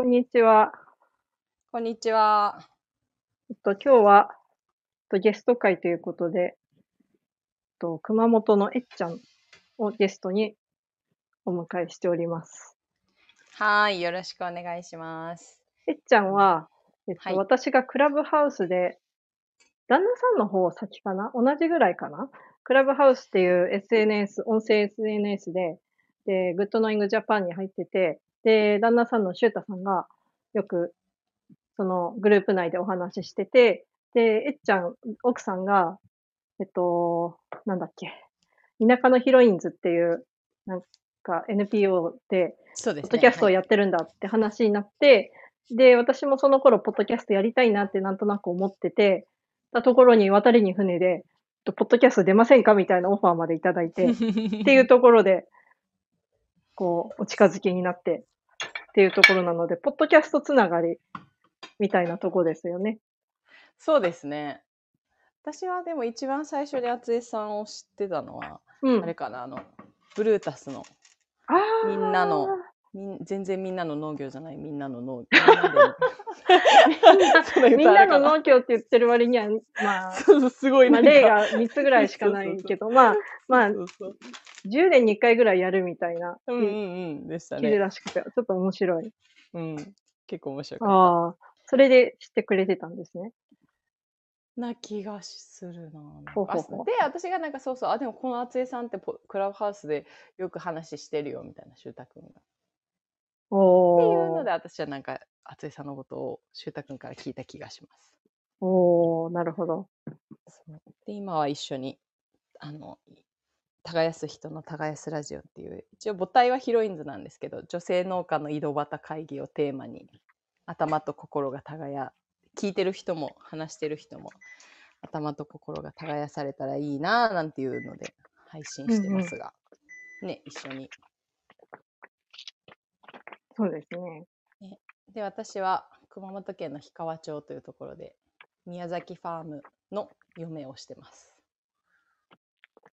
こんにちは。こんにちは。えっと、今日は、えっと、ゲスト会ということで、えっと、熊本のえっちゃんをゲストにお迎えしております。はい、よろしくお願いします。えっちゃんは、えっと、はい私がクラブハウスで、旦那さんの方先かな？同じぐらいかな？クラブハウスっていう SNS、音声 SNS で、で、グッドノイングジャパンに入ってて、で、旦那さんのシュータさんがよく、そのグループ内でお話ししてて、で、えっちゃん、奥さんが、えっと、なんだっけ、田舎のヒロインズっていう、なんか NPO で、そうですね。ポッドキャストをはいやってるんだって話になって、で、私もその頃、ポッドキャストやりたいなってなんとなく思ってて、たところに渡りに船で、とポッドキャスト出ませんかみたいなオファーまでいただいて、っていうところで、こう、お近づきになって、っていうところなので、ポッドキャストつながり、みたいなとこですよね。そうですね。私はでも一番最初に厚江さんを知ってたのは、うん。あれかな、あの、ブルータスの、みんなのみん全然みんなの農業じゃない、みんなの農業。みんな の農協って言ってる割には、まあ、そうそう、すごいまあ、例が3つぐらいしかないけど、まあ、まあそ、うそう10年に1回ぐらいやるみたいな、うんうんうんでした記事ね。らしくて、ちょっと面白い。うん。結構面白かった。ああ、それで知ってくれてたんですね。な気がするな。ほうほうほで、私がなんかそうそう、あ、でもこの厚江さんってポクラブハウスでよく話してるよみたいな、しゅうたくんが。っておいうのーで、私はなんか厚江さんのことをしゅうたくんから聞いた気がします。おーなるほど。そうで、今は一緒に、あの、耕す人の耕すラジオっていう、一応母体はヒロインズなんですけど、女性農家の井戸端会議をテーマに、頭と心が耕、聞いてる人も話してる人も、頭と心が耕されたらいいなぁなんていうので配信してますが、ね、一緒に。そうですね。で、私は熊本県の氷川町というところで、宮崎ファームの嫁をしてます。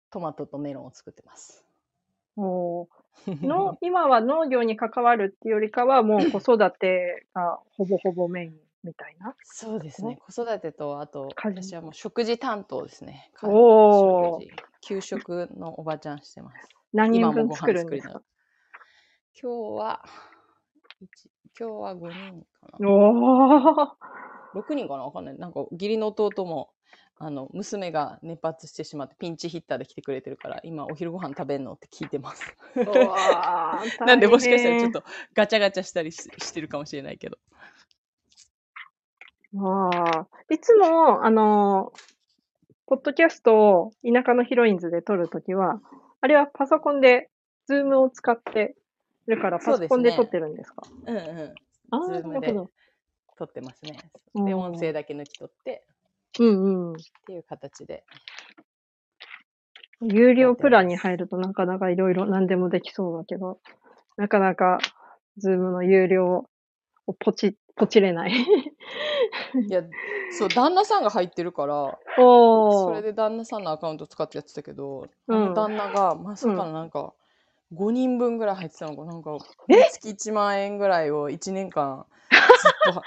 トマトとメロンを作ってます。おー の今は農業に関わるっていうよりかは、もう子育てがほぼほぼメインみたいな。そうですね。子育てと、あと、私はもう食事担当ですね。家お給食のおばちゃんしてます。何人今もご飯分作るんですか？ら今日は、一今日は5人かな。おー6人かな？わかんない。なんか義理の弟も、あの、娘が熱発してしまってピンチヒッターで来てくれてるから、今お昼ご飯食べんのって聞いてます。なんでもしかしたらちょっ大とガチャガチャしたりししてるかもしれないけど。変ああ、いつも、あの、ポッドキャストを田舎のヒロインズで撮るときは、あれはパソコンで、ズームを使ってるから、パそうですねソコンで撮ってるんですか？うんうん。ああ、ズームでなるほど。撮ってますね。うんで、音声だけ抜き取ってうんうん。っていう形で。有料プランに入るとなかなかいろいろ何でもできそうだけど、なかなか、ズームの有料をポチ、ポチれない。いや、そう、旦那さんが入ってるから。それで旦那さんのアカウント使ってやってたけど、うん旦那がまさかのなんか、5人分ぐらい入ってたのが、な。んか、え？月1万円ぐらいを1年間、ずっとは、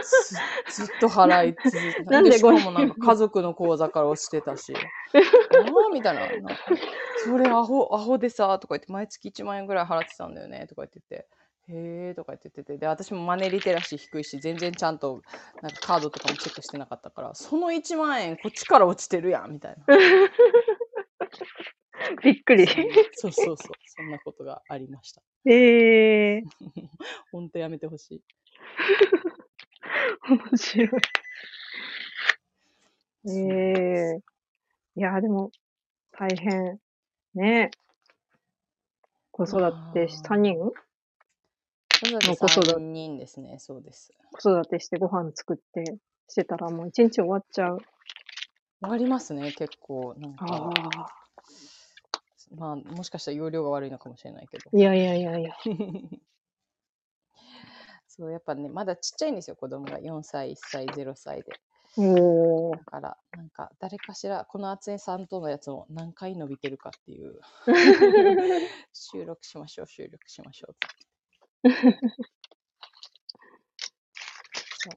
ずずっと払い続けてなんでしか5人？もなんか家族の口座から落ちてたし、ああ、みたいな。なんかそれアホ、アホでさ、とか言って、毎月1万円ぐらい払ってたんだよね、とか言ってて。へえとか言っててで私もマネーリテラシー低いし全然ちゃんとなんかカードとかもチェックしてなかったからその1万円こっちから落ちてるやんみたいな びっくり。そうそうそうそんなことがありました。ええー、ほんとやめてほしい。面白い。ええいや、でも、大変。ね。子育てし、まあ。3人？子育ての子育て。3人ですね。そうです。子育てしてご飯作ってしてたらもう一日終わっちゃう。終わりますね結構。なんあか。あ。まあもしかしたら容量が悪いのかもしれないけど。いやいやいやいや。そうやっぱねまだちっちゃいんですよ子供が。4歳1歳0歳で。おー。だからなんか誰かしらこの厚江さんとのやつも何回伸びてるかっていう。収録しましょう収録しましょう。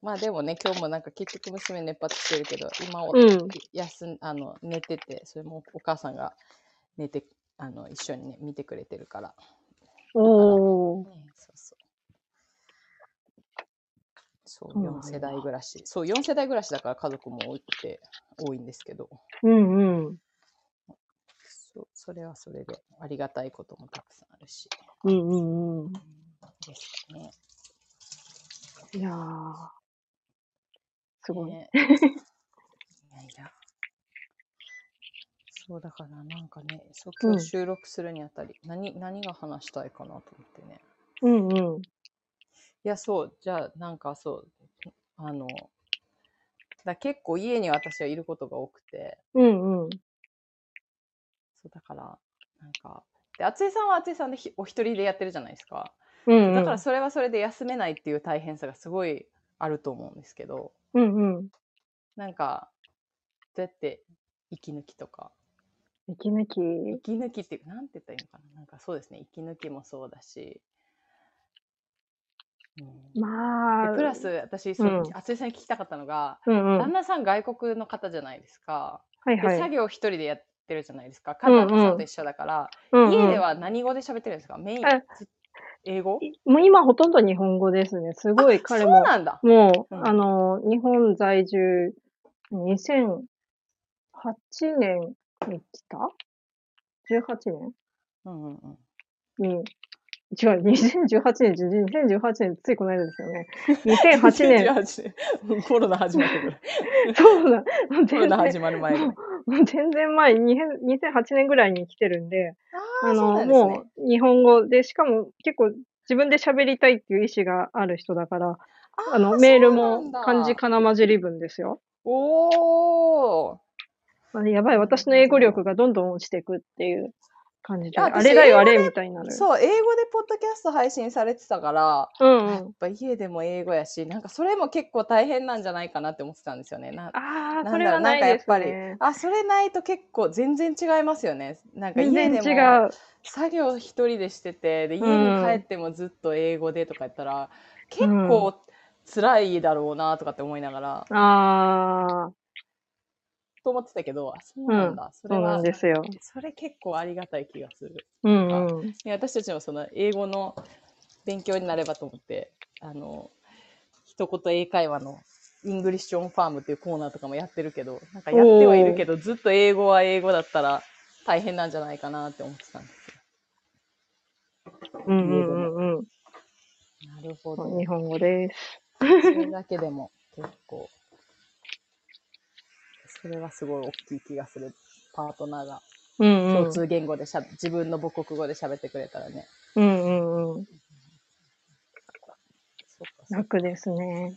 まあでもね、今日もなんか結局娘熱発してるけど、今お、うん。休んあの寝てて、それもお母さんが寝て、あの一緒にね、見てくれてるから。おー。ね、そうそう。そう、そうなんだ4世代暮らし。そう、4世代暮らしだから家族も多くて、多いんですけど、うんうん。そうそれはそれでありがたいこともたくさんあるし。うんうんうん。ですね。いやー。すごい。ね いやいや。そうだからなんかね、そう今うん日収録するにあたり、何何が話したいかなと思ってね。うんうん。いや、そう、じゃあなんかそう、あの、だ結構家に私はいることが多くて、うんうん。そうだから、なんか、で、厚井さんは厚井さんでひお一人でやってるじゃないですか。うんうん。だからそれはそれで休めないっていう大変さがすごいあると思うんですけど、うんうん。なんか、どうやって息抜きとか、息抜き。息抜きっていうか、なんて言ったらいいのかな。なんかそうですね、息抜きもそうだし、うんまあ。でプラス、私、そううんさんに聞きたかったのが、うんうん。旦那さん外国の方じゃないですか。はいはい。で作業一人でやってるじゃないですか。か旦那さんと一緒だから、うんうん家では何語で喋ってるんですか？メインあ、英語？もう今ほとんど日本語ですね。すごい彼も。そうなんだ。もう、うんあの、日本在住、2008年に来た ?18 年？うんうんうん。に、違う、2018年、2018年ついこの間ですよね。2008年、2018年 コロナ始まってくる。そうだ、コロナ始まる前ぐらい。もう全然前、2000 2008年ぐらいに来てるんで、あの、ねもう日本語で、しかも結構自分で喋りたいっていう意思がある人だから、あの、メールも漢字かなまじり文ですよ。おー。あやばい、私の英語力がどんどん落ちていくっていう感じで、ああれだよ、あれみたいになる。そう、英語でポッドキャスト配信されてたから、うんうん。やっぱ家でも英語やし、なんかそれも結構大変なんじゃないかなって思ってたんですよね。なああ、それはないですなんかやっね。あ、それないと結構全然違いますよね。なんか家でもう。作業一人でしてて、で家うんに帰ってもずっと英語でとか言ったら、結構辛いだろうなとかって思いながら、ああ、と思ってたけど、あそうなんだ。それそうんですよ。それ結構ありがたい気がする。うんうん。私たちもその英語の勉強になればと思って、あの、一言英会話のイングリッシュオンファームっていうコーナーとかもやってるけど、なんかやってはいるけど、ずっと英語は英語だったら大変なんじゃないかなって思ってたんですうんうんうんうん。よ。なるほど。日本語です。それだけでも結構、それはすごい大きい気がする。パートナーがうんうん。共通言語でしゃ、自分の母国語で喋ってくれたらね。うんうんうん。楽ですね。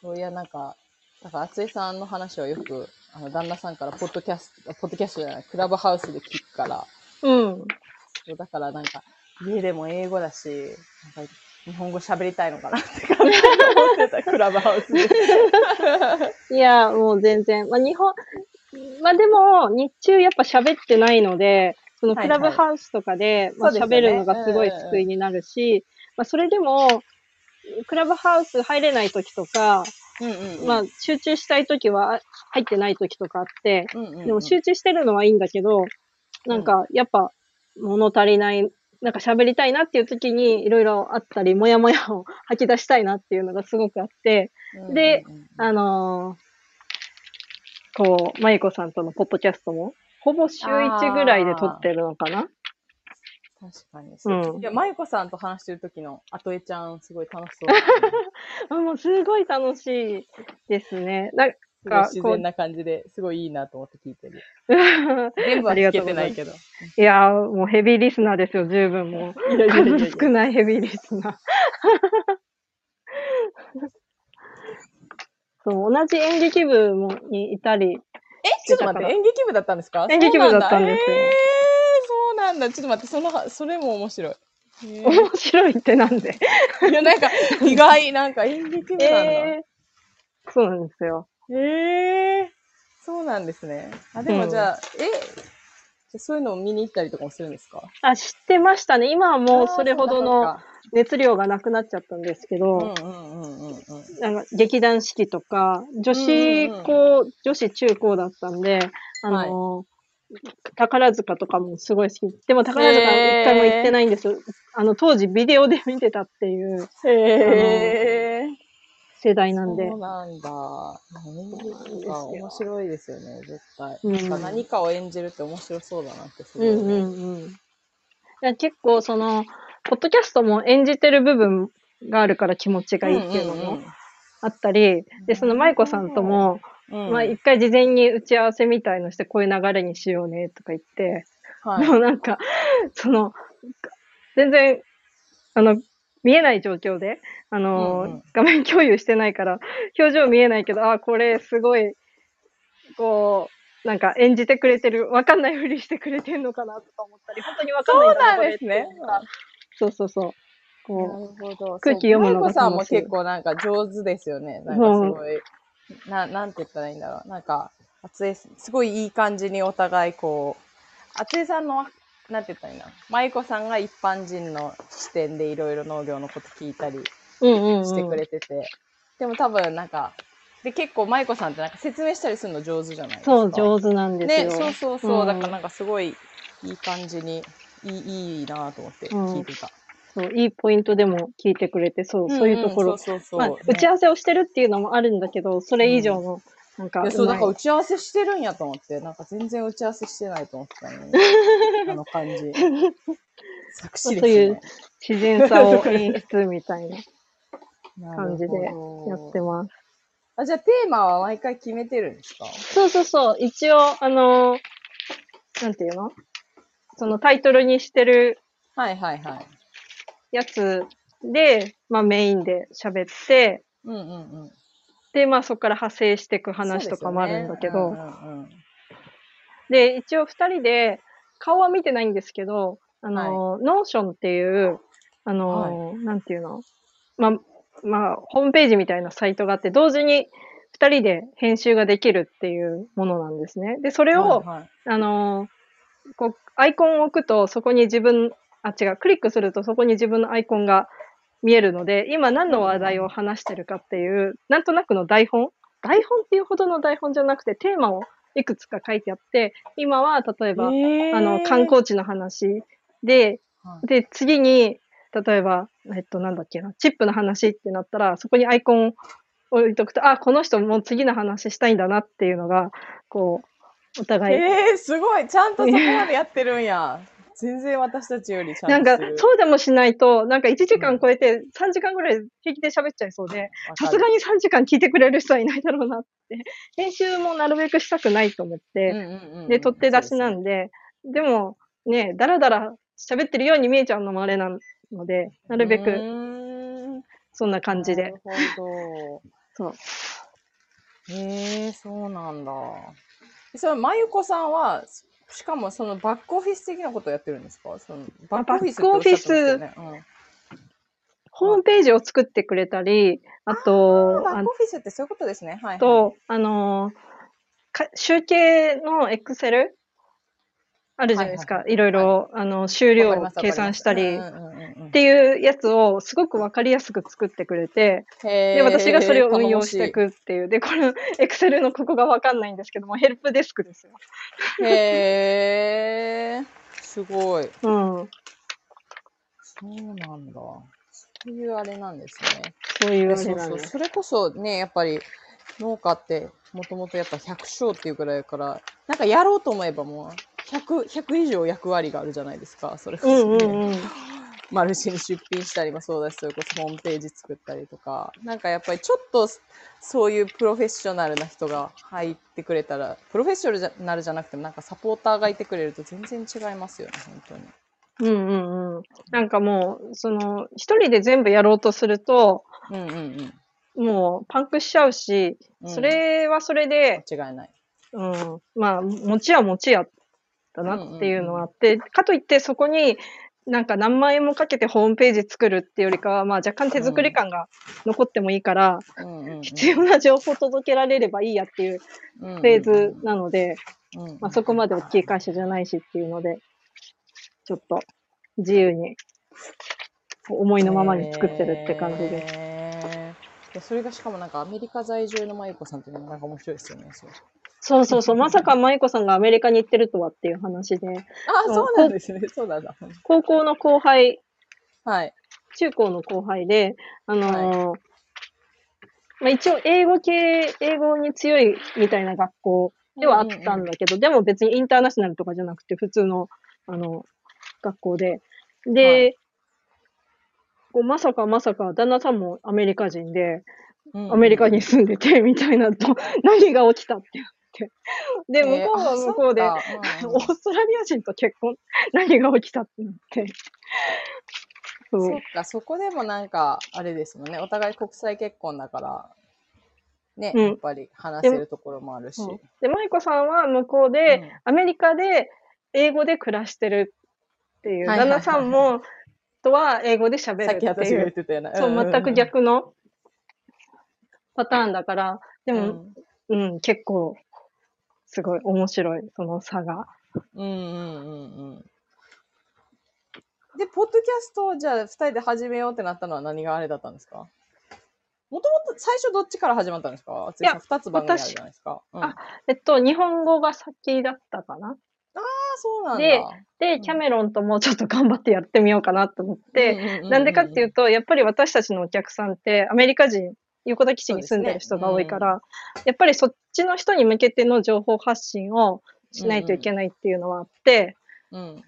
そういや、なんか、だから、厚井さんの話をよく、あの、旦那さんから、ポッドキャスト、ポッドキャストじゃない、クラブハウスで聞くから、うん。そうだからなんか、家でも英語だし、なんか、日本語喋りたいのかなって感じで思ってた、クラブハウスで。いや、もう全然。まあ、日本、まあでも、日中やっぱ喋ってないので、そのはいはいクラブハウスとかで、まあそうですよね喋るのがすごい救いになるし、まあそれでも、クラブハウス入れない時とか、うんうんうん。まあ集中したい時は入ってない時とかあって、うんうんうん、でも集中してるのはいいんだけど、なんかやっぱ物足りない、なんか喋りたいなっていう時にいろいろあったり、もやもやを吐き出したいなっていうのがすごくあって、であのーこう、まゆこさんとのポッドキャストも、ほぼ週1ぐらいで撮ってるのかな？確かにそう。うんいや、まゆこさんと話してる時の、あとえちゃん、すごい楽しそう もうすごい楽しいですね。なんすごいか自然な感じで、すごいいいなと思って聞いてる。か、全部は聞けてないけど。いやー、もうヘビーリスナーですよ、十分もう。いやいやいやいや数少ないヘビーリスナー。そう、同じ演劇部もにいたり、え、ちょっと待って、演劇部だったんですか？演劇部だったんですよえー、そうなんだ。ちょっと待って、その、それも面白い。え面白いってなんで？ーいや、なんか、意外、なんか演劇部なんだ。えー、そうなんですよ。えー、そうなんですね。あ、でうんもじゃあ、え、じゃあそういうのを見に行ったりとかもするんですか？あ、知ってましたね。今はもうそれほどの、熱量がなくなっちゃったんですけど、うんうんうんうんうん。なんか劇団四季とか、女子高、女子中高だったんで、あの、宝塚とかもすごい好き。でも宝塚一回も行ってないんですよ。あの、当時ビデオで見てたっていうへー。世代なんでそ。うなんだ。なんですよか面白いですよね、絶対。うんか何かを演じるって面白そうだなってすごい。うんうんうん。いや結構その、ポッドキャストも演じてる部分があるから気持ちがいいっていうのもあったり、で、その舞子さんとも、うんうん、まあ一回事前に打ち合わせみたいのして、こういう流れにしようねとか言って、はいでもなんか、その、全然、あの、見えない状況で、あの、うんうん画面共有してないから、表情見えないけど、あ、これすごい、こう、なんか演じてくれてる、わかんないふりしてくれてるのかなとか思ったり、本当にわかんないそうなんですねそうそうそう。なこるほど。空気読むのがさんも結構なんか上手ですよね。なんかすごい、ななんて言ったらいいんだろう。なんか、厚江、すごいいい感じにお互いこう、厚江さんの、なんて言ったらいいんだろう。舞子さんが一般人の視点でいろいろ農業のこと聞いたりう、うんうん、うん。してくれてて。でも多分なんか、で結構舞子さんってなんか説明したりするの上手じゃないですか。そう、上手なんですよ。ね、そうそうそう。うんだからなんかすごいいい感じに、いいいいなと思って聞いてた。そう、いいポイントでも聞いてくれて、そう、そういうところ。打ち合わせをしてるっていうのもあるんだけど、それ以上の、なんか、いや、そう、まないんか打ち合わせしてるんやと思って、なんか全然打ち合わせしてないと思ってたのに、あの感じ。作詞ですそういうね。自然さを演出みたいなな感じでやってます。あ、じゃあテーマは毎回決めてるんですか？そうそうそう、一応、あの、なんていうの？そのタイトルにしてるはいはいはい。やつで、まあメインで喋って、うんうんうん。で、まあそこから派生していく話とかもあるんだけど、でねうんうん。一応二人で、顔は見てないんですけど、あの、ノーションっていう、あの、なんていうの？まあ、まあ、ホームページみたいなサイトがあって、同時に二人で編集ができるっていうものなんですね。で、それを、はいはい。あの、こう、アイコンを置くと、そこに自分、あ、違う、クリックするとそこに自分のアイコンが見えるので、今何の話題を話してるかっていう、なんとなくの台本？台本っていうほどの台本じゃなくて、テーマをいくつか書いてあって、今は例えば、へー。あの、観光地の話。で、はい。で、次に、例えば、えっと、なんだっけな、チップの話ってなったら、そこにアイコンを置いとくと、あ、この人もう次の話したいんだなっていうのが、こう、お互い。えー、すごい。ちゃんとそこまでやってるんや。全然私たちよりちゃなんかんとする。、そうでもしないと、なんか1時間超えて3時間ぐらい平気で喋っちゃいそうで、さすがに3時間聞いてくれる人はいないだろうなって。編集もなるべくしたくないと思って、で、取って出しなんで、でも、ね、だらだら喋ってるように見えちゃうのもあれなので、なるべくくそんな感じでなる。ほそう。ど。へえそうなんだ。そのまゆこさんは、しかもそのバックオフィス的なことをやってるんですか？そのバックオフィス。ホームページを作ってくれたり、あと、あバックオフィスってそういうことですね。はい、はい。と、あのーか集計のエクセル？あるじゃないですか。はいいろいろ、あの、終了を計算したり、っていうやつをすごくわかりやすく作ってくれて、で、私がそれを運用してい楽くっていう。で、これ、エクセルのここがわかんないんですけども、ヘルプデスクですよ。へえすごい。うん。そうなんだ。そういうあれなんですね。そういうあれ。なんです。それこそね、やっぱり農家ってもともとやっぱ百姓っていうぐらいだから、なんかやろうと思えばもう100、100以上役割があるじゃないですか。それこうそ、ねんうんうん。マルシェに出品したりもそうだし、それこそホームページ作ったりとか、なんかやっぱりちょっとそういうプロフェッショナルな人が入ってくれたら、プロフェッショナルじゃなくてもなんかサポーターがいてくれると全然違いますよね、本当に。うんうんうん。なんかもう、その、一人で全部やろうとすると、うんうんうん。もうパンクしちゃうし、うんそれはそれで、間違いない。うん、まあ、持ちや持ちやだなっていうのはあって、かといってそこになんか何万円もかけてホームページ作るっていうよりかは、まあ若干手作り感が残ってもいいから、うんうんうん。必要な情報を届けられればいいやっていうフフェーズなので、うんまあそこまで大きい会社じゃないしっていうので、ちょっと自由に思いのままに作ってるって感じで。へー。でそれがしかもなんかアメリカ在住のまゆこさんっていうのもなんか面白いですよね。そうそうそうそう、まさか舞子さんがアメリカに行ってるとはっていう話で、あ、そうなんですね。そうなんだ。高校の後輩、はい。中高の後輩で、あのーまあ、一応英語系、英語に強いみたいな学校ではあったんだけど、でも別にインターナショナルとかじゃなくて普通の、あの、学校で。で、はいこうまさかまさか旦那さんもアメリカ人で、うんアメリカに住んでて、みたいなと、何が起きたって。で、向こうは向こうで、えー うんオーストラリア人と結婚、何が起きたってなって。そうそっか、そこでもなんか、あれですもんね。お互い国際結婚だから、ね、うんやっぱり話せるところもあるし。で、舞子さんは向こうで、うんアメリカで英語で暮らしてるっていう、旦那さんも、とは英語で喋さっきるって私がいう、言ってたような。そう、全く。逆のパターンだから、でも、うんうん、結構、すごい面白い、その差が。うんうんうんうん。で、ポッドキャストをじゃあ二人で始めようってなったのは何があれだったんですか？もともと最初どっちから始まったんですか？いや二つ番組あるじゃないですか。うん、ああえっと、日本語が先だったかな。そうなんだ。でで、うんキャメロンともちょっと頑張ってやってみようかなと思って、なんでかっていうと、やっぱり私たちのお客さんってアメリカ人、横田基地に住んでる人が多いから、やっぱりそっちの人に向けての情報発信をしないといけないっていうのはあって、うん、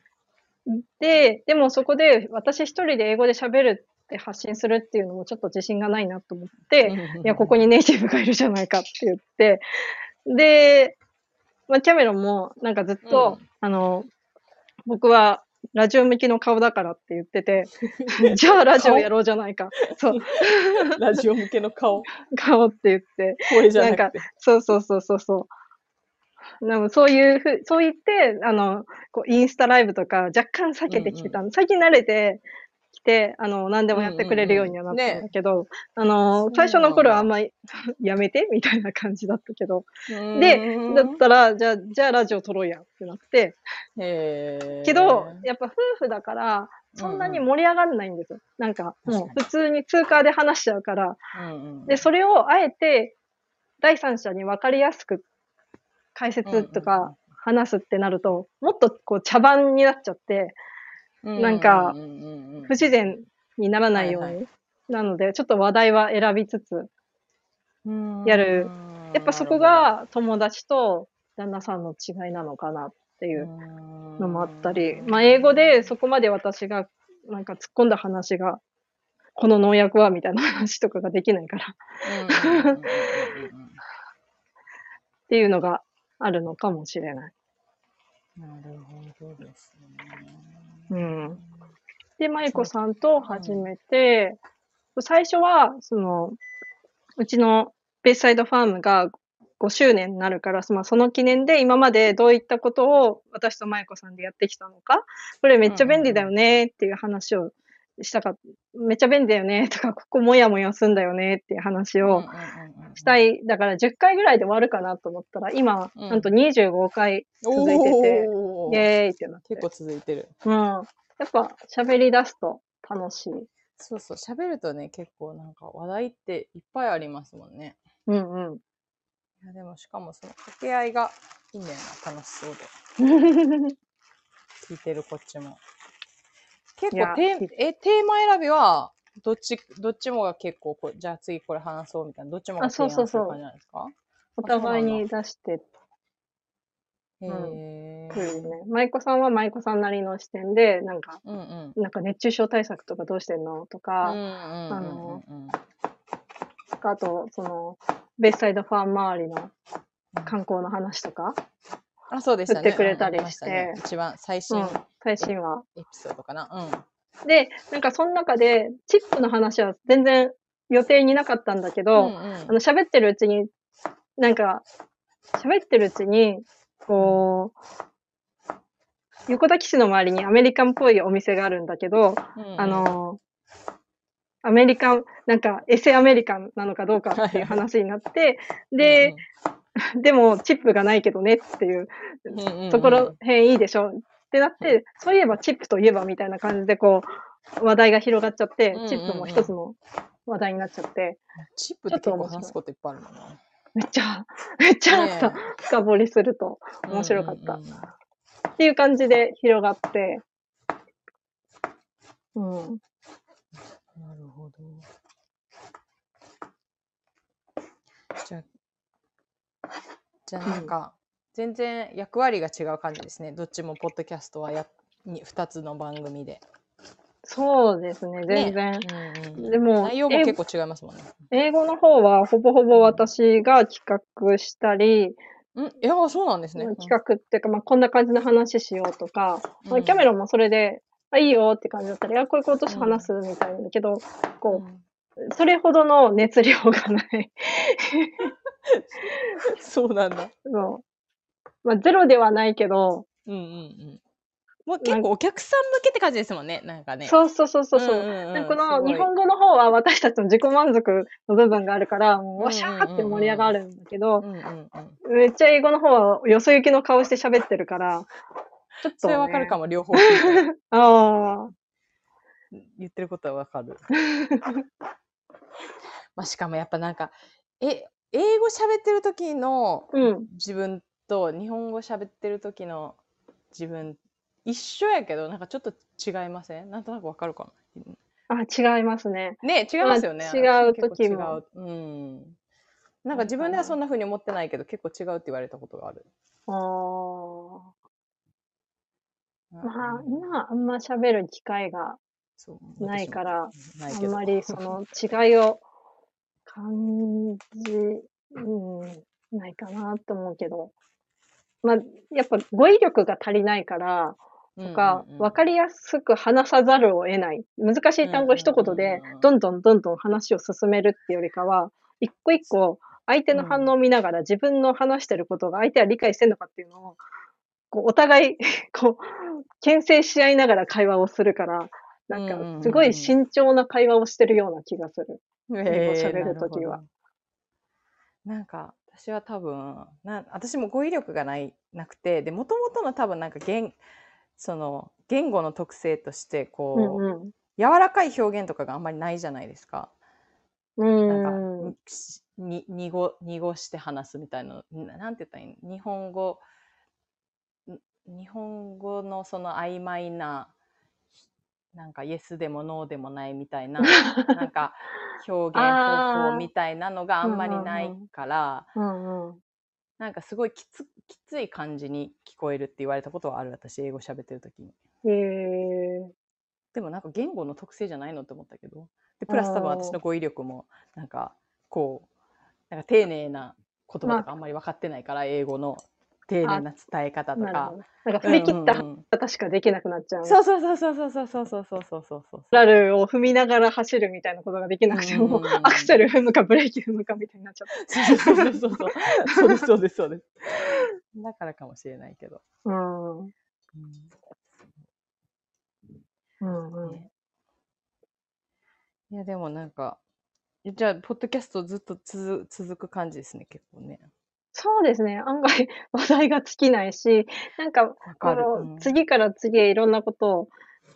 で、でもそこで私一人で英語で喋るって発信するっていうのもちょっと自信がないなと思って、いや、ここにネイティブがいるじゃないかって言って、で、まあ、キャメロンもなんかずっと、あの、僕はラジオ向きの顔だからって言ってて、じゃあラジオやろうじゃないか。そう、ラジオ向けの顔、顔って言って、声じゃなくて。そうそうそうそうそう。でもそういうふう、そう言って、あの、こうインスタライブとか若干避けてきてたの。最近慣れてきて、あの、何でもやってくれるようにはなったんだけど、あの、最初の頃はあんまり やめてみたいな感じだったけど、で、だったら、じゃあ、じゃあラジオ撮ろうやってなって、けど、やっぱ夫婦だから、そんなに盛り上がらないんですよ。なんか、もう普通に通過で話しちゃうから、うんうんで、それをあえて第三者に分かりやすく解説とうんうんか話すってなると、もっとこう茶番になっちゃって、なんか不自然にならないように。はいはなので、ちょっと話題は選びつつ、うん。やる。やっぱそこが友達と旦那さんの違いなのかなっていうのもあったり、まあ英語でそこまで私がなんか突っ込んだ話が、この農薬はみたいな話とかができないから。っていうのがあるのかもしれない。なるほどですね。うん。で、舞子さんと始めて、最初は、その、うちのベイサイドファームが5周年になるから、まあ、その記念で今までどういったことを私と舞子さんでやってきたのか、これめっちゃ便利だよねっていう話をしたか、めっちゃ便利だよね とか、ここもやもやすんだよねっていう話をしたい。だから10回ぐらいで終わるかなと思ったら、今、うんなんと25回続いてて、イェーイってなって。結構続いてる。うん。やっぱ喋り出すと楽しい。そうそう、喋るとね、結構なんか話題っていっぱいありますもんね。うんうん。いやでもしかもその掛け合いがいいんだよな、楽しそうで。聞いてるこっちも。結構テーえテーマ選びは、どっち、どっちもが結構これ、じゃあ次これ話そうみたいな、どっちもが提案する感じなんですか？お互いに出して。へえ。くるね。舞子さんは舞子さんなりの視点で、なんか、うんうん。なんか熱中症対策とかどうしてんの？とうんか、うんうんうんうん。あと、その、ベイサイドファーム周りの観光の話とか、あ、そうでしたね。振ってくれたりして。ね。一番最う新ん、最新話。エピソードかな？で、なんかその中で、チップの話は全然予定になかったんだけうん。ど、うんうんあの、喋ってるうちに、なんか、喋ってるうちに、こう、横田基地の周りにアメリカンっぽいお店があるんだけど、うんうんあ、の、アメリカン、なんか、エセアメリカンなのかどうかっていう話になって、で、でも、チップがないけどねっていううんうんうんころへんいいでしょ？ってなって、そういえばチップといえばみたいな感じで、こう、話題が広がっちゃってチップも一つの話題になっちゃって、チップって結構話すこといっぱいあるもんな。めっちゃ、めっちゃあった。ね深掘りすると。面白かったっていう感じで広がって、うん。なるほど。じゃあ、じゃあなんか、全然役割が違う感じですね。どっちもポッドキャストはやに2つの番組で。そうですね、全然。うんうんでも内容も結構違いますもんね。英語の方はほぼほぼ私が企画したり、うん、いや、そうなんですね。企画っていうか、まあ、こんな感じの話しようとか、まあ、うんキャメロンもそれで、あ、いいよって感じだったら、いや、こういうこと話すみたいなんだけど、うんこう、それほどの熱量がない。そうなんだ。そう。まあ、ゼロではないけど、うんうんうん。もう結構お客さん向けって感じですもんね。なんかね。そうそうそうそう。そううんうんうんでこの日本語の方は私たちの自己満足の部分があるから、もうわしゃーって盛り上がるんだけどう、んうんうん。めっちゃ英語の方はよそ行きの顔して喋ってるから、ちょっと、そね。れわかるかも、両方。ああ。言ってることはわかる。まあ、しかもやっぱなんか、え、英語喋ってる時のうん。自分と日本語喋ってる時の自分一緒やけどなんかちょっと違いません？なんとなくわかるかあ、違いますね。なね違いますよね。まあ違う時も。違う。うん。なんか自分ではそんな風に思ってないけど結構違うって言われたことがある。ああ。まあ、うん今あんま喋る機会がないから、あんまりその違いを感じ、うん、ないかなと思うけど。まあ、やっぱ語彙力が足りないから、とか、わかりやすく話さざるを得ない。難しい単語一言でどんどんどんどん話を進めるっていうよりかは、一個一個相手の反応を見ながら自分の話してることが相手は理解してるのかっていうのを、こうお互い、こう、牽制し合いながら会話をするから、なんか、すごい慎重な会話をしてるような気がする。え英語喋る時は。なるほど。なんか私は多分な私も語彙力がないなくてでもともとの多分なんか言その言語の特性としてこう、うんうん。柔らかい表現とかがあんまりないじゃないですか。うなんかん。にに濁濁して話すみたいなななんて言ったらいいの？日本語ん日本語のその曖昧ななんかイエスでもノーでもないみたいななんか 表現方法みたいなのがあんまりないから、うんうん。なんかすごいきつきつい感じに聞こえるって言われたことはある私英語喋ってる時に。へえ。でもなんか言語の特性じゃないのって思ったけどでプラス多分私の語彙力もなんかこうなんか丁寧な言葉とかあんまり分かってないから、英語の丁寧な伝え方とかなるほど。。なんか振り切ったうんうんうん方しかできなくなっちゃう。そうそうそうそうそうそうそうそうそうそうそうそうラルを踏みながら走るみたいなことができなくても、アクセル踏むかブレーキ踏むかみたいになっちゃっそうそうそうそうそうそうですそうですそうですだからかもしれないけど、た。うん。うんうんうん。ねいやでもなんかじゃあポッドキャストずっと続続く感じですね結構ねそうですね。案外 話題が尽きないし、なんか、わかる、こうん。の次から次へいろんなことを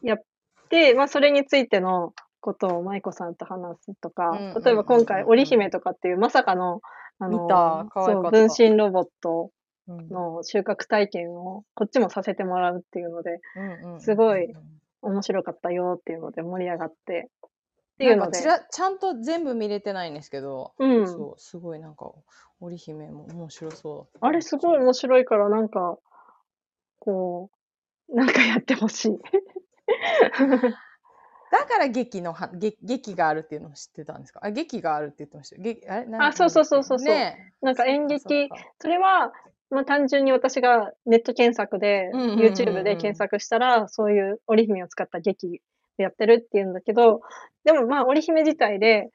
やって、まあそれについてのことを舞子さんと話すとか、例えば今回、織姫とかっていうまさかの、あの、そう、分身ロボットうん。の収穫体験をこっちもさせてもらうっていうので、すごい面白かったよっていうので盛り上がって、っていうので。ち、らちゃんと全部見れてないんですけど、うん。そうすごいなんか織姫も面白そうあれすごい面白いから、なんか、こう、なんかやってほしい。だから劇のは劇劇があるっていうのを知ってたんですか？あ劇があるって言ってましたよ。劇あれ？なあそうそうそうそうそう。ね。なんか演劇、それは、まあ単純に私がネット検索で、YouTube で検索したら、そういう織姫を使った劇をやってるっていうんだけど、でもまあ織姫自体で、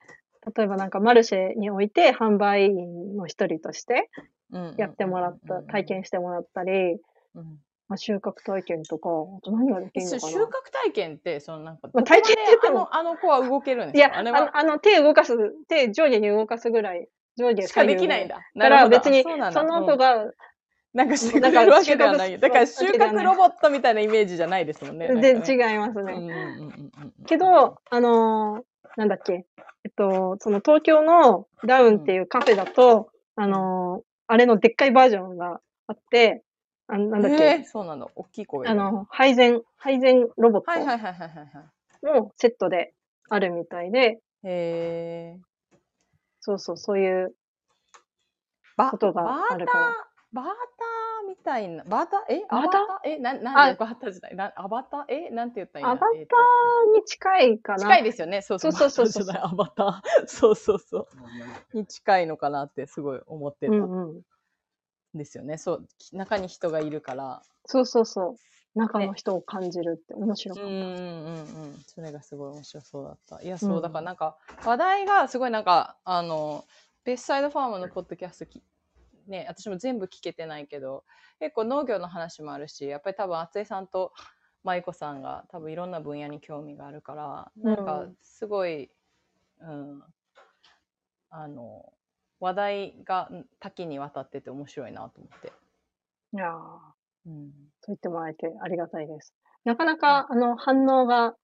例えばなんかマルシェにおいて販売員の一人としてやってもらった、体験してもらったり、まあ、収穫体験とか、あと何ができるのか収穫体験ってそのなんか、まあ体験って言ってもあのあの子は動けるんですいや、あの、あの手動かす、手上下に動かすぐらい、上下しかできないんだ。だから別にその子がなんか収なんか穫るわけではない。だから収穫ロボットみたいなイメージじゃないですもんね。なんかで、ね違いますね。うんうんうんうんうんけど、あのーなんだっけ、えっと、その東京のダウンっていうカフェだと、あのーあれのでっかいバージョンがあって、あなんだっけ、えーそうなんだ。大きい声。あの、配膳、配膳ロボットはいはいはいはい。もセットであるみたいで、へえ。そうそう、そういう、バことがあるからバーターみたいな。バーター？え？バーター？アバター？え？ななんあでバーターじゃない？なアバター？え？なんて言ったらいいアバターとーに近いかな。近いですよね。そうそうそうそうそうそうバーターじゃないアバター。そうそうそう。に近いのかなってすごい思ってたうんんうん。ですよね。そう。き中に人がいるから。そうそうそう。中の人を感じるって面白かった。うんうんうんうん。それがすごい面白そうだった。いや、そう、うんだからなんか、話題がすごいなんか、あの、ベースサイドファームのポッドキャストき、ね、私も全部聞けてないけど、結構農業の話もあるし、やっぱり多分、厚井さんと舞子さんが多分いろんな分野に興味があるから、なんかうんすごい、うん、あの、話題がうん多岐にわたってて面白いなと思って。いやーうん、そう言ってもらえてありがたいです。なかなか、あの、反応が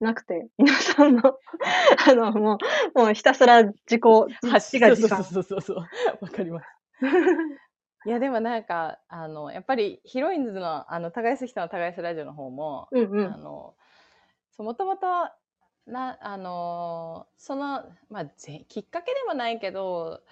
なくて、皆さんの、あの、もう、もうひたすら自己、自画自賛。そうそうそうそうそう。わかります。いやでもなんかあのやっぱりヒロインズのあの耕す人の耕すラジオの方も、うんうあん。のそうもともとなあのそのまあぜきっかけでもないけど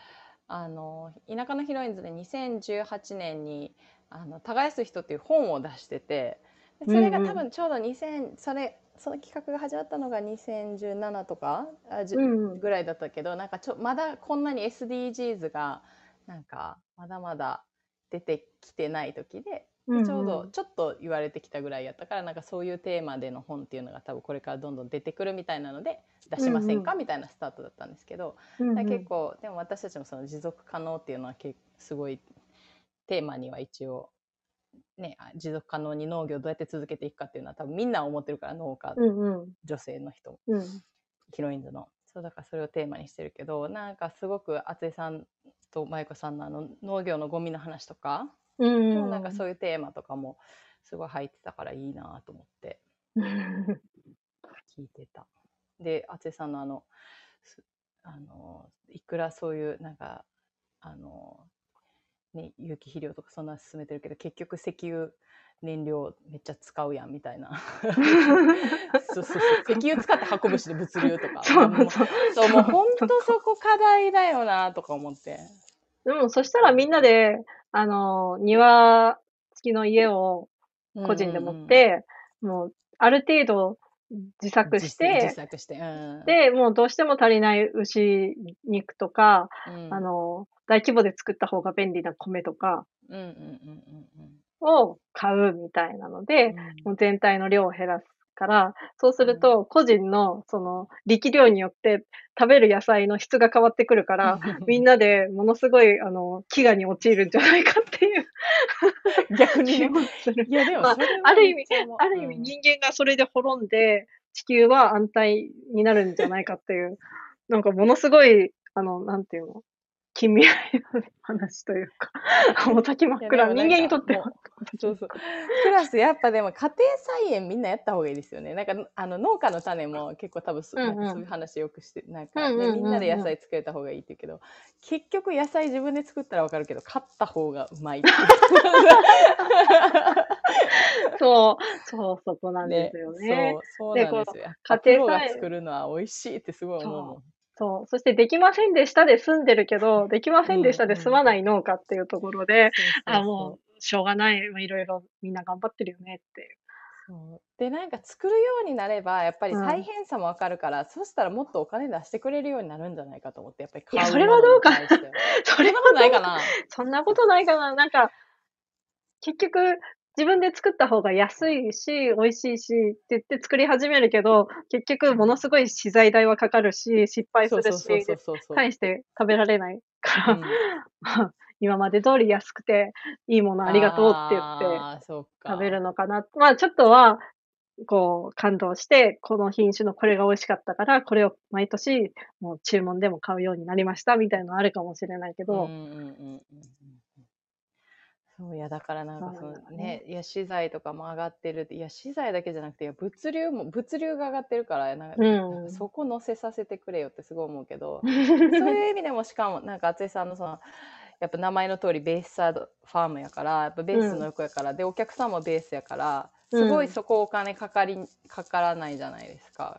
あの田舎のヒロインズで2018年にあの耕す人っていう本を出しててでそれがうんうん多分ちょうど2000それその企画が始まったのが2017とかあうんうんぐらいだったけどなんかちょまだこんなに SDGs がなんかまだまだ出てきてない時ででちょうどちょっと言われてきたぐらいやったからなんかそういうテーマでの本っていうのが多分これからどんどん出てくるみたいなので出しませんか、うんみたいなスタートだったんですけど、うんうん結構でも私たちもその持続可能っていうのはけすごいテーマには一応。ね、あ持続可能に農業をどうやって続けていくかっていうのは多分みんな思ってるから農家、うんうん。女性の人もうん。ヒロインズのそうだからそれをテーマにしてるけどなんかすごく厚井さんと舞子さんのあの農業のゴミの話とか、うんうん。でもなんかそういうテーマとかもすごい入ってたからいいなと思って聞いてた。で厚井さんのあのすあのいくらそういうなんかあのね有機肥料とかそんな進めてるけど結局石油燃料めっちゃ使うやんみたいな。そうそうそう。石油使って運ぶしで物流とか。そうもう本当そこ課題だよなとか思って。でも、そしたらみんなで、あの、庭付きの家を個人で持って、もう、ある程度自作し自て自、作して、うん、で、もうどうしても足りない牛肉とか、うん、あの、大規模で作った方が便利な米とかうんうんうんうんを買うみたいなので、全体の量を減らすから、そうすると、個人の、その、力量によって食べる野菜の質が変わってくるから、みんなでものすごい、あの、飢餓に陥るんじゃないかっていう。逆にね。いやでもまあある意味ある意味人間がそれで滅んで、地球は安泰になるんじゃないかっていう、なんかものすごい、あの、なんていうの、近未来の話というか、もう先真っ暗。人間にとってはも。そうそう。プラスやっぱでも家庭菜園みんなやった方がいいですよね。なんかあの農家の種も結構多分そ,、うんうんそういう話よくしてなんか、ねうんうんみんなで野菜作れた方がいいって言うけど結局野菜自分で作ったらわかるけど買った方がうまい そう、そう、そこなんですよね。ねそうそうなんですよ。家庭菜園作るのは美味しいってすごい思うもん。そう。そして、できませんでしたで済んでるけど、できませんでしたで済まない農家っていうところで、あ、もう、しょうがない。まあいろいろみんな頑張ってるよねっていう。でなんか作るようになればやっぱりうん。大変さもわかるから、そしたらもっとお金出してくれるようになるんじゃないかと思ってやっぱり買ういやそれはどうか それはないかな。そんなことないかな。なんか、結局、自分で作った方が安いし、美味しいしって言って作り始めるけど、結局ものすごい資材代はかかるし、失敗するし、大して食べられないから、うん。今まで通り安くていいものありがとうって言って食べるのかな。まあちょっとは、こう、感動して、この品種のこれが美味しかったから、これを毎年、もう注文でも買うようになりましたみたいなのあるかもしれないけど、うんうんうんそういやだからなんかそのね。いや資材とかも上がってるっていや資材だけじゃなくていや物流も物流が上がってるからなんか,、うんそこ乗せさせてくれよってすごい思うけど そういう意味でもしかもなんか淳さんのそのやっぱ名前の通りベースサードファームやからやっぱベースの横やから、でお客さんもベースやからすごいそこお金かかりかからないじゃないですか。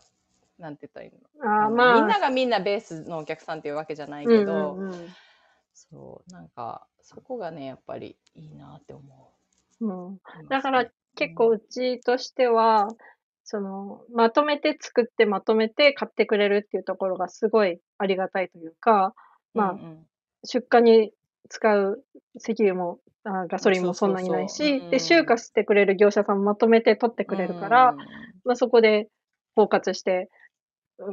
なんて言ったらいいの？あーまあ、みんながみんなベースのお客さんっていうわけじゃないけど、うんうんそうなんかそこがねやっぱりいいなって思う。ん。うんう。だから結構うちとしては、その、まとめて作ってまとめて買ってくれるっていうところがすごいありがたいというか、まあうんうん。出荷に使う石油もあガソリンもそんなにないし、で、集荷してくれる業者さんもまとめて取ってくれるから、うん。まあそこで包括して、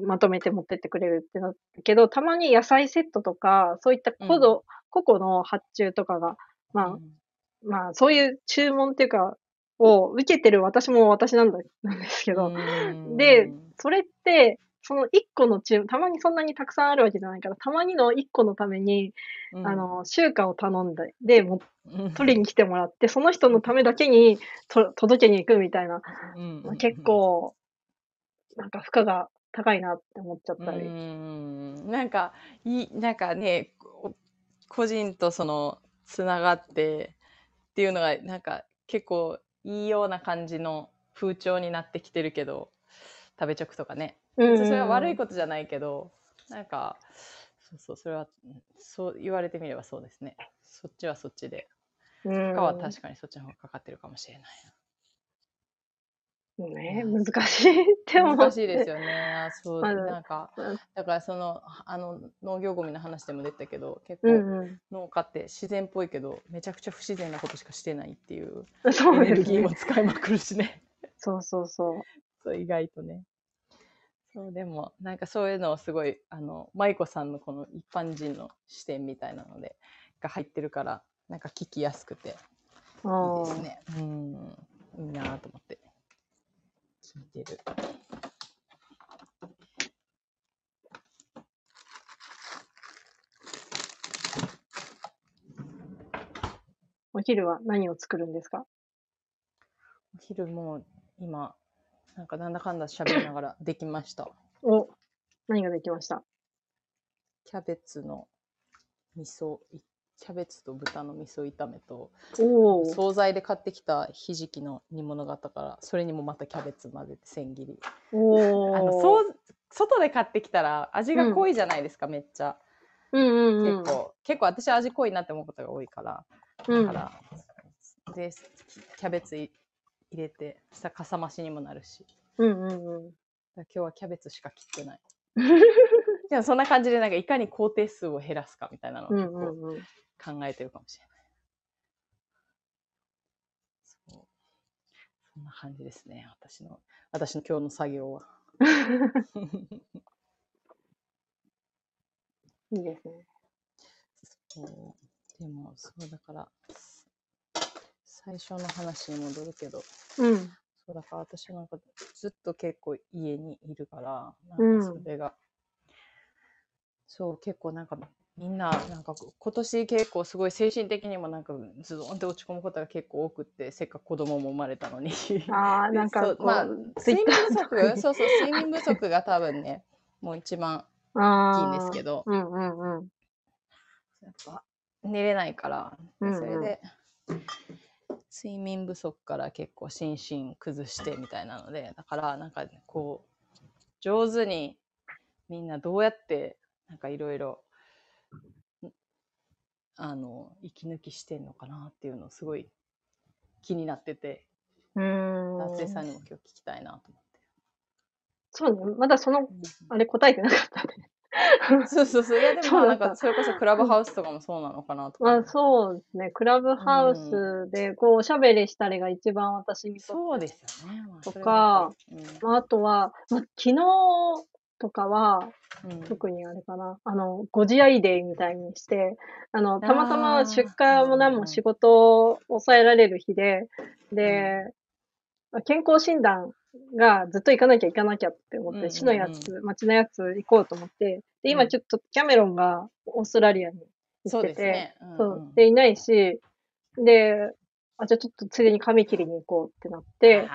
まとめて持ってってくれるってなったけど、たまに野菜セットとか、そういった個々、個々の発注とかが、まあ、うん。まあ、そういう注文っていうか、を受けてる私も私なんだ、なんですけど、うん。で、それって、その一個の注文、たまにそんなにたくさんあるわけじゃないから、たまにの一個のために、うん。あの、集荷を頼んで、で、もううん。取りに来てもらって、その人のためだけにと届けに行くみたいな、うん。まあ結構、なんか負荷が高いなって思っちゃったうり。ん。なんかいいなんかねこ個人とそのつながってっていうのがなんか結構いいような感じの風潮になってきてるけど食べ直とかね。うん。別にそれは悪いことじゃないけどなんかそうそうそれはうんそう言われてみればそうですね。そっちはそっちで。と。負荷は確かにそっちの方がかかってるかもしれないうん。ね、難しいって思。難しいですよね。あそう、まだなんかうん、だからその、あの、農業ゴミの話でも出たけど、結構うんう農家って自然っぽいけど、めちゃくちゃ不自然なことしかしてないっていうエネルギーも。使いまくるしね。そうそうそう。そう、意外とね。そう、でも、なんかそういうのをすごい、あの、舞子さんのこの一般人の視点みたいなので、が入ってるから、なんか聞きやすくて、いいあですね。うん、いいなと思って、聞いてる。お昼は何を作るんですか？お昼も今、なんかなんだかんだ喋りながらできました。お、何ができました？キャベツの味噌い、キャベツと豚の味噌炒めと。惣菜で買ってきたひじきの煮物があったから、それにもまたキャベツ混ぜて千切り。おあのお。そう外で買ってきたら味が濃いじゃないですか、めっちゃ。うんうんうん。結構、結構私味濃いなって思うことが多いから。うんだから、で、キャベツい入れて、そしたらかさ増しにもなるし。うんうんうん。だから今日はキャベツしか切ってない。でもそんな感じでなんかいかに工程数を減らすかみたいなのをうん結構うんうん。考えてるかもしれない。そう。そんな感じですね。私の、私の今日の作業は。いいですね。そうでも、そうだから、最初の話に戻るけど、うん。そうだから私なんかずっと結構家にいるから、うんなんかそれが、そう結構なんかみんななんか今年結構すごい精神的にもなんかズドンって落ち込むことが結構多くってせっかく子供も生まれたのに。あ あ、なんそかまあ睡眠不足そうそう睡眠不足が多分ねもう一番大きいんですけど。うんうんうん。やっぱ寝れないから、うんうんそれで睡眠不足から結構心身崩してみたいなのでだからなんかこう上手にみんなどうやってなんかいろいろあの息抜きしてんのかなっていうのすごい気になっててうーん。達成さんにも今日聞きたいなと思そうね。まだその、って。あれ答えてなかったね。そうそうそういやでもまあなんかそれこそクラブハウスとかもそうなのかなとかまあそうですね。クラブハウスでこうおしゃべりしたりが一番私にとってそうですよね。まあとかまあ、あとは、まあ、昨日とかは、うん。うん特にあれかな、あの、ご自愛デーみたいにして、あの、たまたあまー出荷も何も仕事を抑えられる日で、で、健康診断がずっと行かなきゃ行かなきゃって思って、うんうんうん。市のやつ、町のやつ行こうと思って、で、今うん。ちょっとキャメロンがオーストラリアに行そうってて、ですね。うんそう。う、で、いないし、で、あ、じゃあちょっとついでに髪切りに行こうってなって、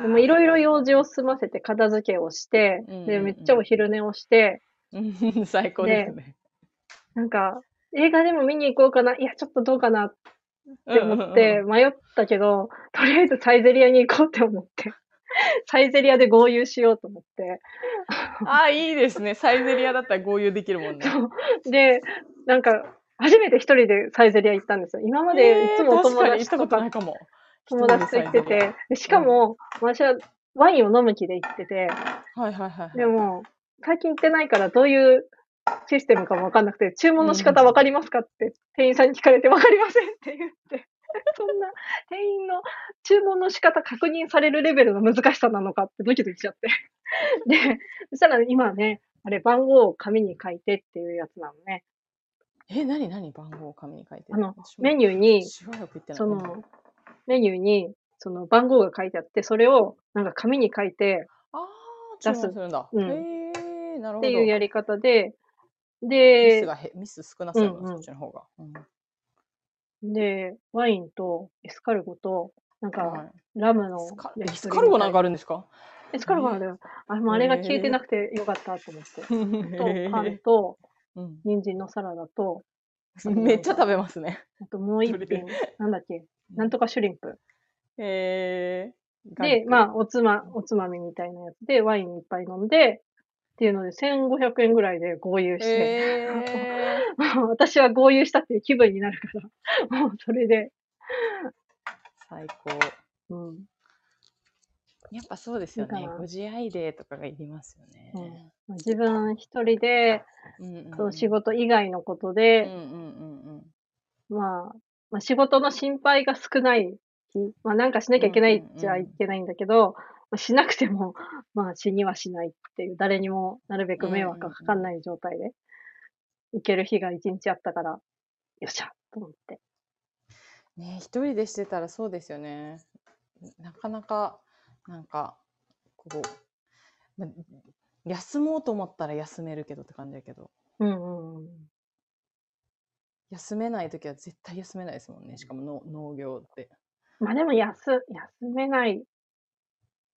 でもいろいろ用事を済ませて片付けをして、で、うんうんうんめっちゃお昼寝をして、うん最高ですね。なんか、映画でも見に行こうかな、いや、ちょっとどうかなって思ってうん迷ったけど、とりあえずサイゼリアに行こうって思って、サイゼリアで合流しようと思って、あ、いいですね。サイゼリアだったら合流できるもんね。で、なんか、初めて一人でサイゼリア行ったんですよ。今までいつもお友えー確かに行った達とかことないかも。友達と行ってて、でしかも、私はワインを飲む気で行ってて、アはいはいはいはい。でも、最近行ってないからどういうシステムかもわかんなくて、注文の仕方わかりますかって店員さんに聞かれてわかりませんって言って、そんな店員の注文の仕方確認されるレベルの難しさなのかってドキドキしちゃって。で、そしたら今ね、あれ番号を紙に書いてっていうやつなのね。え、何何番号を紙に書いて？あの、メニューュに。その、メニューに、その番号が書いてあって、それをなんか紙に書いて出すするんだ。うんへえ、なるほど。っていうやり方で、ミスで、がへミス少なそうやな、うんうんそっちの方が。うんで、ワインとエスカルゴと、なんはか、いラムのエスカルゴなんかああるんですか？エスカルゴなんだよ。あ、あれが消えてなくてよかったと思って。と、パンと、うん人参のサラダと、めっちゃ食べますね。あともう一品、なんだっけ、なんとかシュリンプ。へえ。で、まあ、おつま、おつまみみたいなやつで、ワインいっぱい飲んで、っていうので、1500円ぐらいで合流して、へえ。私は合流したっていう気分になるから、もうそれで、最高。うん。やっぱそうですよねご自愛デーとかがいりますよね。自分一人で、うんうん仕事以外のことうんで、うんうんまあ、まあ、仕事の心配が少ない日、まあなんかしなきゃいけないっちゃいけないんだけど、まあ、しなくても、まあ死にはしないっていう、誰にもなるべく迷惑がかかんない状態で、行ける日が一日あったから、よっしゃと思って。うん。ね一人でしてたらそうですよね。なかなか、なんか、こう、ま休もうと思ったら休めるけどって感じだけど、うんうんうん。休めないときは絶対休めないですもんね。しかもの農業って。まあでも休、休めない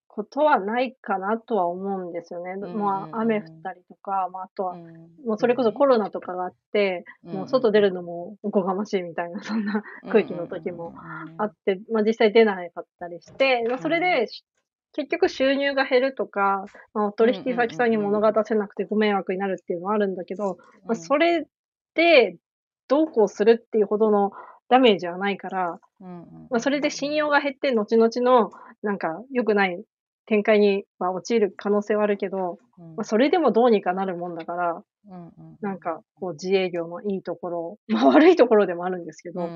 ことはないかなとは思うんですよね。まあ雨降ったりとか、まああとは、うん。もうそれこそコロナとかがあって、もう外出るるのもおこがましいみたいな、そんな空気の時もああって、まあ実際出なかったりして、まあそれで、し結局収入が減るとか、まあ、お取引先さんに物が出せなくてご迷惑になるっていうのはあるんだけど、まあ、それでどうこうするっていうほどのダメージはないから、まあ、それで信用が減って、後々のなんか良くない展開には陥る可能性はあるけど、まあ、それでもどうにかなるもんだから、なんかこう自営業のいいところ、まあ悪いところでもあるんですけど、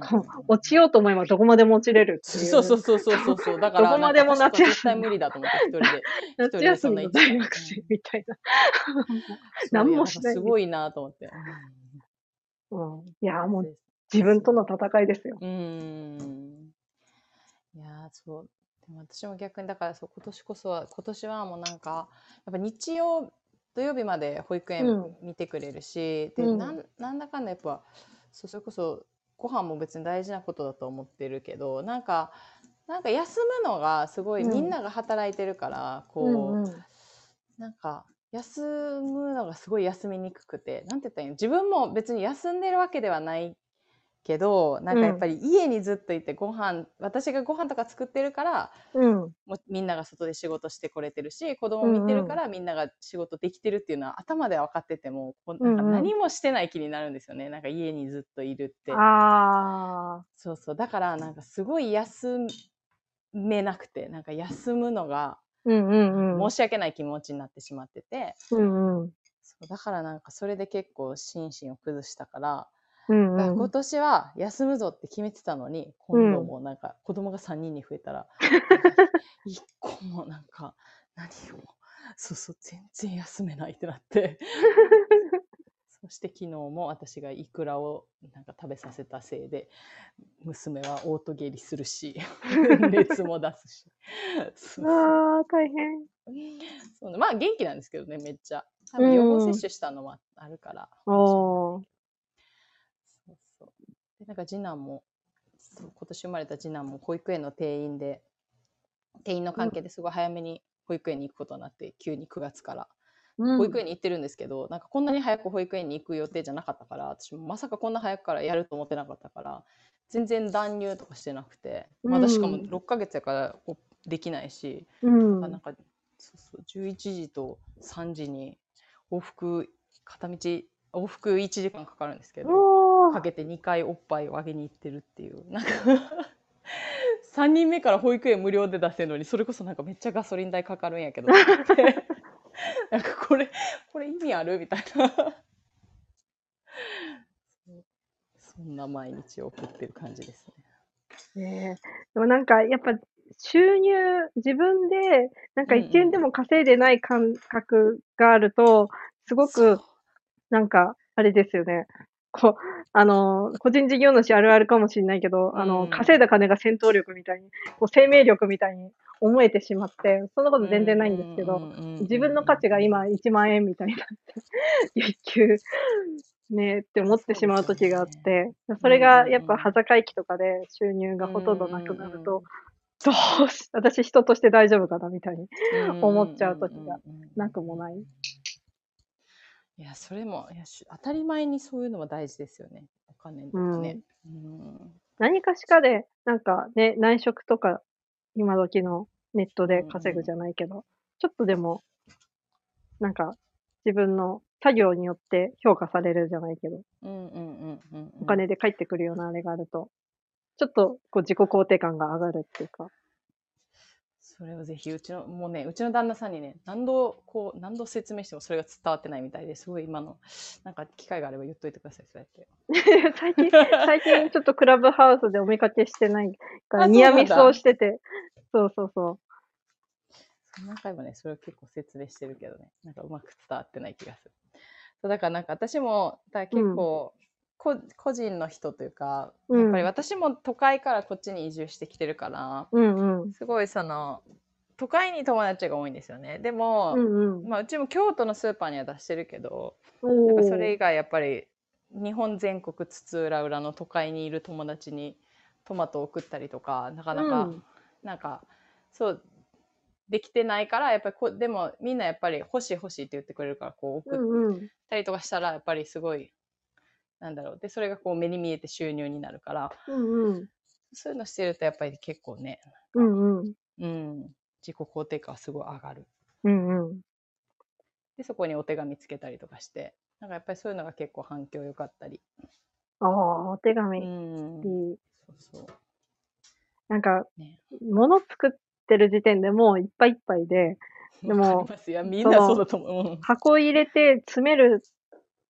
こう落ちようと思えばどこまでも落ちれるっていう。そうそうそうそうそう。だから、どこまでも夏休み絶対無理だと思って、一人で。夏休みの大学生みたいな。何もしないすごいなと思って。うん、いや、もう自分との戦いですよ。うん。いや、そう。でも私も逆に、だからそう、今年こそは、今年はもうなんか、やっぱ日曜、土曜日まで保育園見てくれるし、うん、でなんなんだかんだやっぱそれこそご飯も別に大事なことだと思ってるけどなんかなんか休むのがすごい、うん、みんなが働いてるからこう、うんうん、なんか休むのがすごい休みにくくてなんて言ったらいいの？自分も別に休んでるわけではないけどなんかやっぱり家にずっといてご飯私がご飯とか作ってるから、うん、もうみんなが外で仕事してこれてるし子供見てるからみんなが仕事できてるっていうのは頭では分かっててもこうなんか何もしてない気になるんですよね、なんか家にずっといるって。あそうそう。だからなんかすごい休めなくてなんか休むのが申し訳ない気持ちになってしまってて、うんうん、そうだからなんかそれで結構心身を崩したから。うんうん、今年は休むぞって決めてたのに今度もなんか子供が3人に増えたら、うん、1個もなんか何もそうそう全然休めないってなって そして昨日も私がイクラをなんか食べさせたせいで娘はオート下痢するし 熱も出すし。そうそう。あ大変。そう、ね、まあ元気なんですけどねめっちゃ。多分予防接種したのもあるから、うん、おそうそう。でなんか次男も今年生まれた次男も保育園の定員で、定員の関係ですごい早めに保育園に行くことになって、急に9月から。うん。保育園に行ってるんですけど、なんかこんなに早く保育園に行く予定じゃなかったから、私もまさかこんな早くからやると思ってなかったから、全然断乳とかしてなくて、まだしかもうん。6ヶ月やからできないし、うんなんかそうそう11時と3時に往復片道往復1時間かかるんですけどかけて2回おっぱいをあげに行ってるっていうなんか 3人目から保育園無料で出せるのにそれこそなんかめっちゃガソリン代かかるんやけど なんかこれこれ意味ある？みたいな。そんな毎日を送ってる感じですね。ねえ。でもなんかやっぱ収入、自分でなんかうんうん。1円でも稼いでない感覚があると、すごくなんかあれですよね。こう、あの、個人事業主あるあるかもしれないけど、あうの、ん。稼いだ金が戦闘力みたいに、こう生命力みたいに思えてしまって、そんなこと全然ないんですけど、自分の価値が今1万円みたいになって、月給、ねって思ってしまう時があって、それがやっぱ端境期とかで収入がほとんどなくなると、どうし、私人として大丈夫かなみたいに思っちゃう時がなくもない。いやそれもいやし当たり前にそういうのは大事ですよね。お金とかね。うん。何かしかで、なんかね、内職とか、今時のネットで稼ぐじゃないけど、ちょっとでも、なんか、自分の作業によって評価されるじゃないけど、うんうんうんうんうん。お金で返ってくるようなあれがあると、ちょっとこう自己肯定感が上がるっていうか。それをぜひうちのもうねうちの旦那さんにね何度こう何度説明してもそれが伝わってないみたいですごい今のなんか機会があれば言っといてくださいそうやって。最近、最近ちょっとクラブハウスでお見かけしてないから、あニアミスをしてて、そうそうそ何回もねそれを結構説明してるけどね。なんかうまく伝わってない気がする。そうだからなんか私もだ結構、こ個人の人というかうんやっぱり私も都会からこっちに移住してきてるから、う。うんうん。すごいその都会に友達が多いんですよねでも、うんうん。まあ、うちも京都のスーパーには出してるけどおなんかーそれ以外やっぱり日本全国津々浦々の都会にいる友達にトマトを送ったりとかなかなか、うんなんかそうできてないからやっぱりこでもみんなやっぱり欲しい欲しいって言ってくれるからこう送っうんうん。たりとかしたらやっぱりすごいなんだろうでそれがこう目に見えて収入になるからうんうん。そういうのしてるとやっぱり結構ね、うんうん。うん、自己肯定感はすごい上がる。うんうん。でそこにお手紙つけたりとかしてなんかやっぱりそういうのが結構反響良かったり。ああ、お手う紙。んいい。そうそうなんか、ね物作ってる時点でもういっぱいいっぱいで、でも いやみんなそうだと思う。うん箱入れて詰める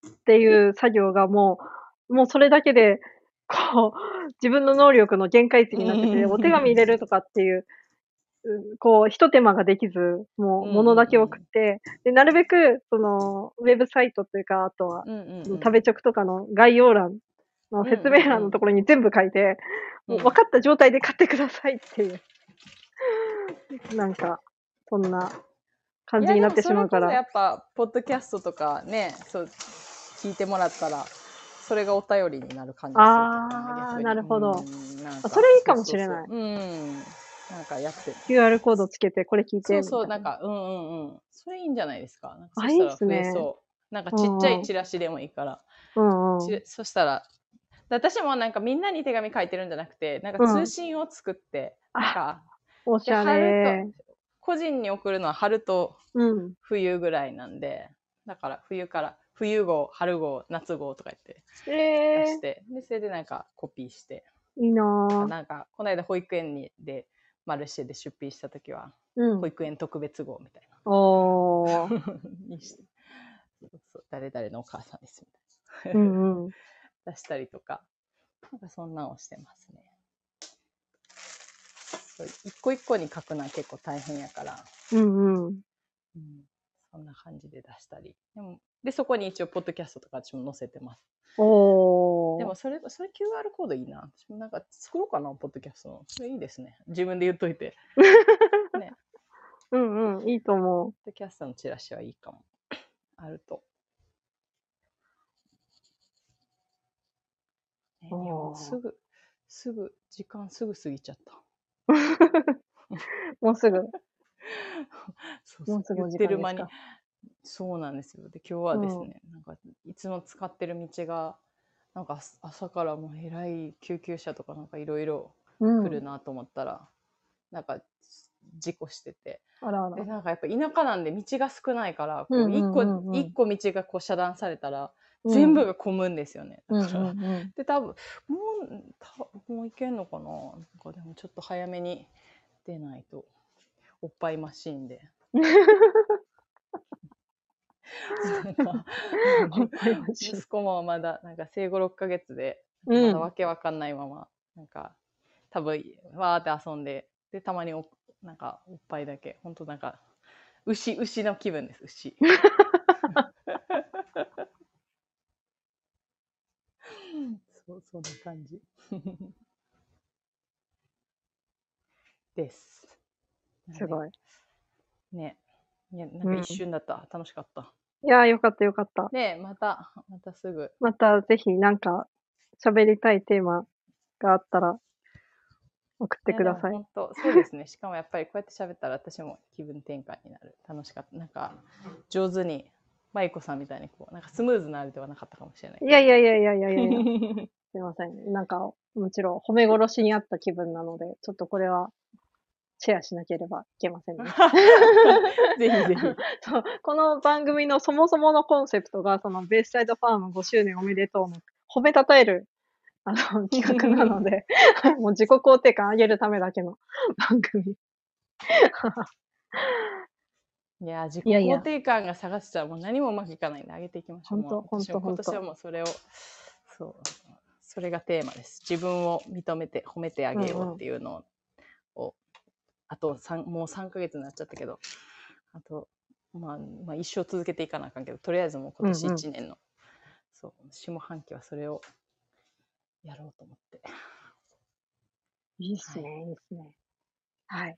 っていう作業がもう、もうそれだけで、こう、自分の能力の限界値になってて、うん。お手紙入れるとかっていう、うんこう、一手間ができず、もう、うん物だけ送って、で、なるべく、その、ウェブサイトというか、あとは、食べチョクとかの概要欄の説明欄のところに全部書いて、もう分かった状態で買ってくださいっていう、なんか、そんな感じになってしまうから。やっぱポッドキャストとかねそう聞いてもらったらそれがお便りになる感じがするあー逆に。なるほど。それいいかもしれない。そうそうそう。うん。なんかやって。る QR コードつけて、これ聞いて。そうそうな。いんかうんうんうん。それいいんじゃないですか。なんかそあしたらいいっすね。増えそう。なんかちっちゃいチラシでもいいから、うんうん。ちそしたら。私もなんかみんなに手紙書いてるんじゃなくてなんかうん。通信を作って、あなんかおしゃれ。と個人に送るのは春とうん。冬ぐらいなんでだから冬から冬号春号夏号とか言ってえ出して、でそれでなんかコピーしてー、いいなぁ。なんかこの間保育園にでマルシェで出品した時はうん保。育園特別号みたいおー。な にしてそうそう誰々のお母さんですみたいな、うんうん。出したりとかなんかそんなんをしてますね一個一個に書くのは結構大変やからうんうん。うんそんな感じで出したり。でもで、そこに一応、ポッドキャストとか私も載せてます。おー。でも、それ、それ QR コードいいな。私もなんか作ろうかな、ポッドキャストの。それいいですね。自分で言っといて。ね。うんうん。いいと思ポッドキャストのチラシはいいかも。あると。ね、すぐ、すぐ、時間すぐ過ぎちゃった。もうすぐ、そうもうすぐ言ってる間に。そうなんですよ。で、今日はですうんね、なんか、いつも使ってる道が、なんか朝朝からもうえらい救急車とかなんかいろいろうん。来るなと思ったら、なんか事故してて。あらあで、ら。なんかやっぱ田舎なんで道が少ないから、こう一個、うんうん一個道がこう遮断されたら、うん全部が混むんですよね。うんだからうんうん。で、多分、もう、たもういけんのかな？なんかでもちょっと早めに出ないと、おっぱいマシーンで。なん 息子もまだなんか生後6ヶ月で、うんまだわけわかんないまま、なんか多分わーって遊んで、で、たまにおなんかおっぱいだけ、ほんとなんか牛、牛の気分です、牛。そう、そんな感じ。です。すごい。い。ね。いや、なんか一瞬だった。楽しかった。いやー、よかったよかった。ねまた、またすぐ。またぜひなんか喋りたいテーマがあったら送ってください。本当そうですね。しかもやっぱりこうやって喋ったら私も気分転換になる。楽しかった。なんか、上手に、マイコさんみたいにこう、なんかスムーズなあれではなかったかもしれない。いやいやいやいやいやいやいやすいません。なんか、もちろん褒め殺しにあった気分なので、ちょっとこれはシェアしなければいけませんね。ぜひぜひ。そうこの番組のそもそものコンセプトが、そのベースサイドファーム5周年おめでとうの褒めたたえるあの 企画なので、もう自己肯定感上げるためだけの番組。いや、自己肯定感が下がっちゃう。もう何もうまくいかないんで上げていきましょう。ほんともう私もほんとほんと今年はもうそれを、そう、それがテーマです。自分を認めて、褒めてあげようっていうのを、あと三もう3ヶ月になっちゃったけど、あと、まあ、まあ、一生続けていかなあかんけど、とりあえずもう今年うんうん1年の、そう、下半期はそれをやろうと思って。いいっすね、いいっすね。はい。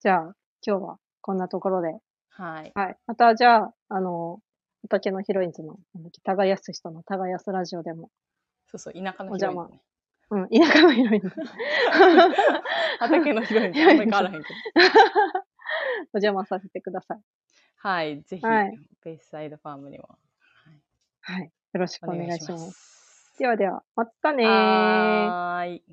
じゃあ、今日はこんなところで。はい。はい。また、じゃあ、あの、畑のヒロインズの、なんだっけ耕す人の耕すラジオでも、そうそう、田舎のヒロインズね。うん、田舎のヒロインズ。畑のヒロインズあんまり変わらへんけど。お邪魔させてください。はい、ぜひ、はいベースサイドファームにも、はい。よろしくお願いします。す。ではでは、またねー。はーい。